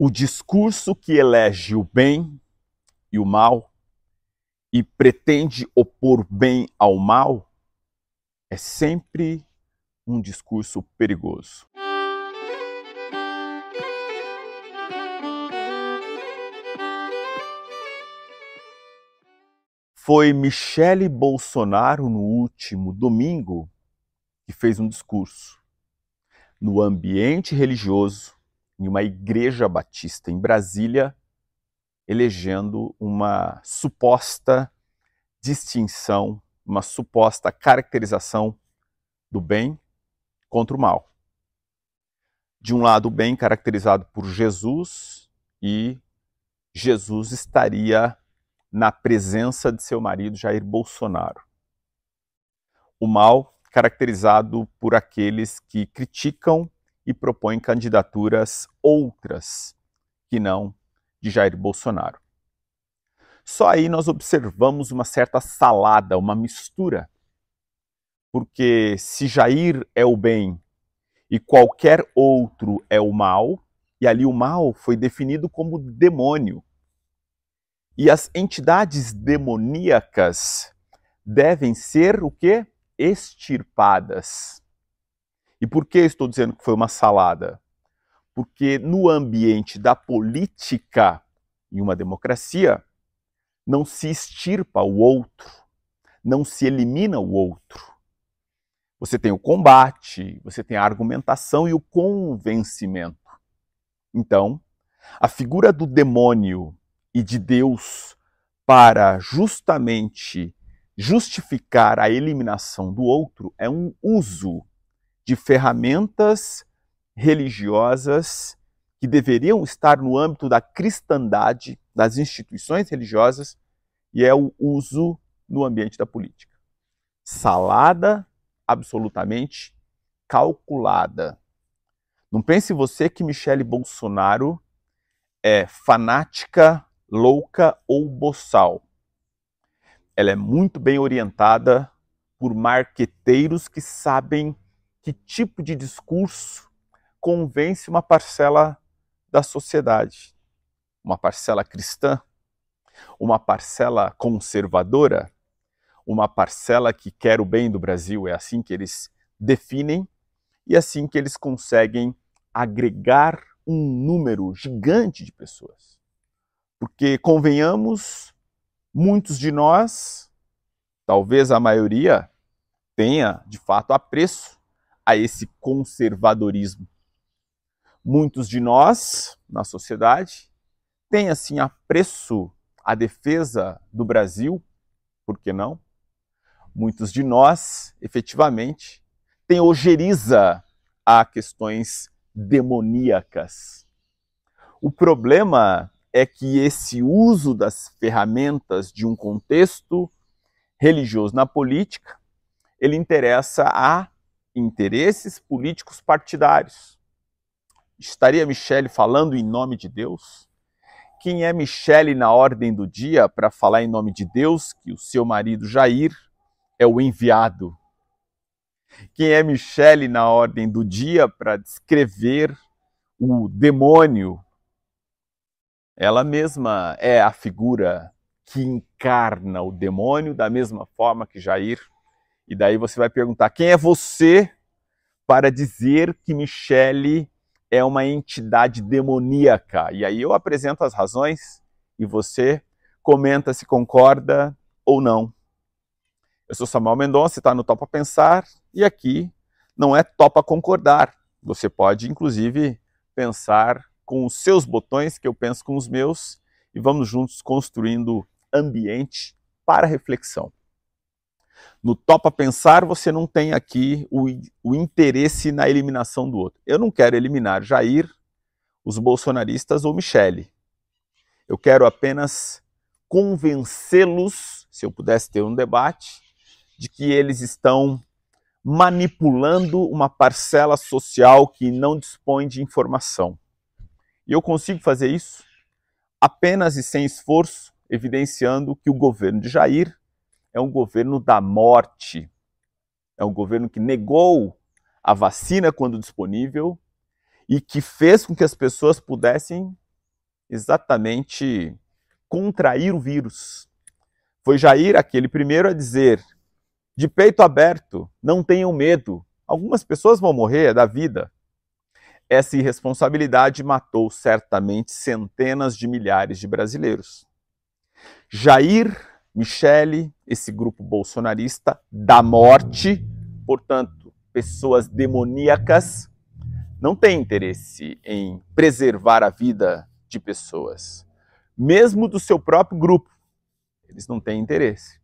O discurso que elege o bem e o mal e pretende opor bem ao mal é sempre um discurso perigoso. Foi Michele Bolsonaro no último domingo que fez um discurso no ambiente religioso em uma igreja batista em Brasília, elegendo uma suposta distinção, uma suposta caracterização do bem contra o mal. De um lado, o bem caracterizado por Jesus e Jesus estaria na presença de seu marido Jair Bolsonaro. O mal caracterizado por aqueles que criticam e propõe candidaturas outras que não de Jair Bolsonaro. Só aí nós observamos uma certa salada, uma mistura. Porque se Jair é o bem e qualquer outro é o mal, e ali o mal foi definido como demônio. E as entidades demoníacas devem ser o que? Extirpadas. E por que estou dizendo que foi uma salada? Porque no ambiente da política, em uma democracia, não se extirpa o outro, não se elimina o outro. Você tem o combate, você tem a argumentação e o convencimento. Então, a figura do demônio e de Deus para justamente justificar a eliminação do outro é um uso de ferramentas religiosas que deveriam estar no âmbito da cristandade, das instituições religiosas, e é o uso no ambiente da política. Salada absolutamente calculada. Não pense você que Michele Bolsonaro é fanática, louca ou boçal. Ela é muito bem orientada por marqueteiros que sabem que tipo de discurso convence uma parcela da sociedade, uma parcela cristã, uma parcela conservadora, uma parcela que quer o bem do Brasil, é assim que eles definem e é assim que eles conseguem agregar um número gigante de pessoas. Porque, convenhamos, muitos de nós, talvez a maioria, tenha de fato apreço a esse conservadorismo. Muitos de nós, na sociedade, têm assim apreço à defesa do Brasil, por que não? Muitos de nós, efetivamente, têm ojeriza a questões demoníacas. O problema é que esse uso das ferramentas de um contexto religioso na política, ele interessa a interesses políticos partidários. Estaria Michele falando em nome de Deus? Quem é Michele na ordem do dia para falar em nome de Deus que o seu marido Jair é o enviado? Quem é Michele na ordem do dia para descrever o demônio? Ela mesma é a figura que encarna o demônio da mesma forma que Jair e daí você vai perguntar: quem é você para dizer que Michele é uma entidade demoníaca? E aí eu apresento as razões e você comenta se concorda ou não. Eu sou Samuel Mendonça, está no Topa Pensar e aqui não é topa concordar. Você pode, inclusive, pensar com os seus botões, que eu penso com os meus, e vamos juntos construindo ambiente para reflexão. No Topa Pensar, você não tem aqui o, o interesse na eliminação do outro. Eu não quero eliminar Jair, os bolsonaristas ou Michele. Eu quero apenas convencê-los, se eu pudesse ter um debate, de que eles estão manipulando uma parcela social que não dispõe de informação. E eu consigo fazer isso apenas e sem esforço, evidenciando que o governo de Jair é um governo da morte. É um governo que negou a vacina quando disponível e que fez com que as pessoas pudessem exatamente contrair o vírus. Foi Jair aquele primeiro a dizer, de peito aberto, não tenham medo, algumas pessoas vão morrer, é da vida. Essa irresponsabilidade matou certamente centenas de milhares de brasileiros. Jair, Michele, esse grupo bolsonarista da morte, portanto, pessoas demoníacas, não tem interesse em preservar a vida de pessoas, mesmo do seu próprio grupo. Eles não têm interesse.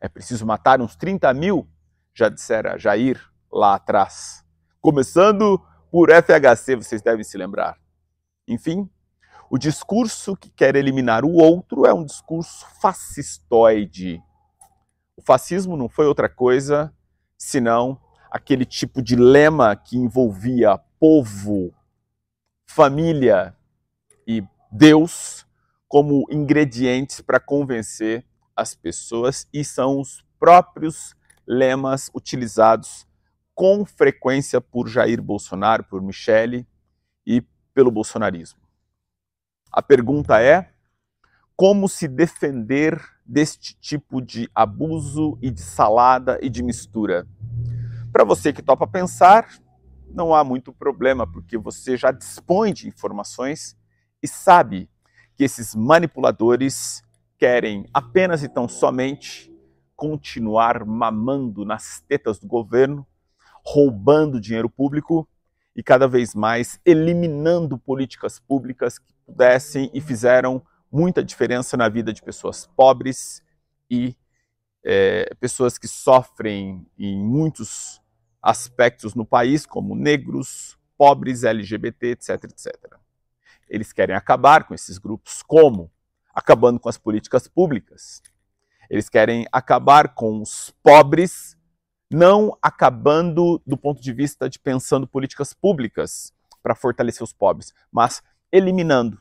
É preciso matar uns 30 mil, já dissera Jair lá atrás. Começando por FHC, vocês devem se lembrar. Enfim, o discurso que quer eliminar o outro é um discurso fascistoide. O fascismo não foi outra coisa senão aquele tipo de lema que envolvia povo, família e Deus como ingredientes para convencer as pessoas e são os próprios lemas utilizados com frequência por Jair Bolsonaro, por Michele e pelo bolsonarismo. A pergunta é: como se defender deste tipo de abuso e de salada e de mistura? Para você que topa pensar, não há muito problema, porque você já dispõe de informações e sabe que esses manipuladores querem apenas e tão somente continuar mamando nas tetas do governo, roubando dinheiro público e cada vez mais eliminando políticas públicas que pudessem e fizeram muita diferença na vida de pessoas pobres e é, pessoas que sofrem em muitos aspectos no país, como negros, pobres, LGBT, etc, etc. Eles querem acabar com esses grupos. Como? Acabando com as políticas públicas. Eles querem acabar com os pobres, não acabando do ponto de vista de pensando políticas públicas para fortalecer os pobres, mas eliminando.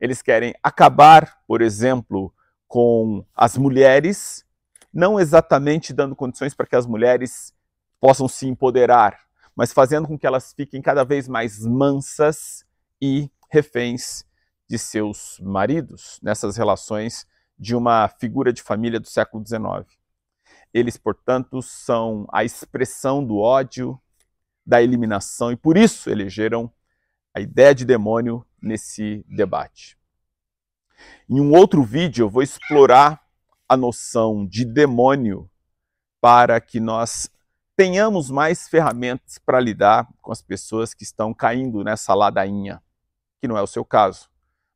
Eles querem acabar, por exemplo, com as mulheres, não exatamente dando condições para que as mulheres possam se empoderar, mas fazendo com que elas fiquem cada vez mais mansas e reféns de seus maridos nessas relações de uma figura de família do século XIX. Eles, portanto, são a expressão do ódio, da eliminação e por isso elegeram a ideia de demônio nesse debate. Em um outro vídeo eu vou explorar a noção de demônio para que nós tenhamos mais ferramentas para lidar com as pessoas que estão caindo nessa ladainha que não é o seu caso,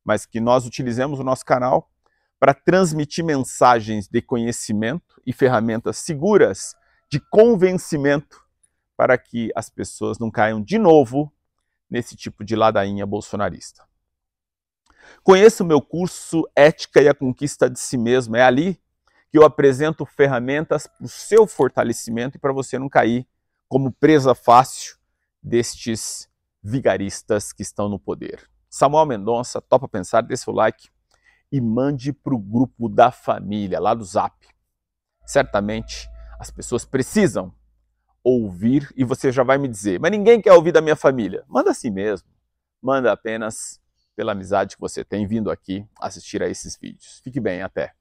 mas que nós utilizemos o nosso canal para transmitir mensagens de conhecimento e ferramentas seguras de convencimento para que as pessoas não caiam de novo nesse tipo de ladainha bolsonarista. Conheça o meu curso Ética e a Conquista de Si Mesmo. É ali que eu apresento ferramentas para o seu fortalecimento e para você não cair como presa fácil destes vigaristas que estão no poder. Samuel Mendonça, topa pensar, dê seu like e mande para o grupo da família, lá do Zap. Certamente as pessoas precisam ouvir e você já vai me dizer, mas ninguém quer ouvir da minha família. Manda assim mesmo. Manda apenas pela amizade que você tem vindo aqui assistir a esses vídeos. Fique bem, até.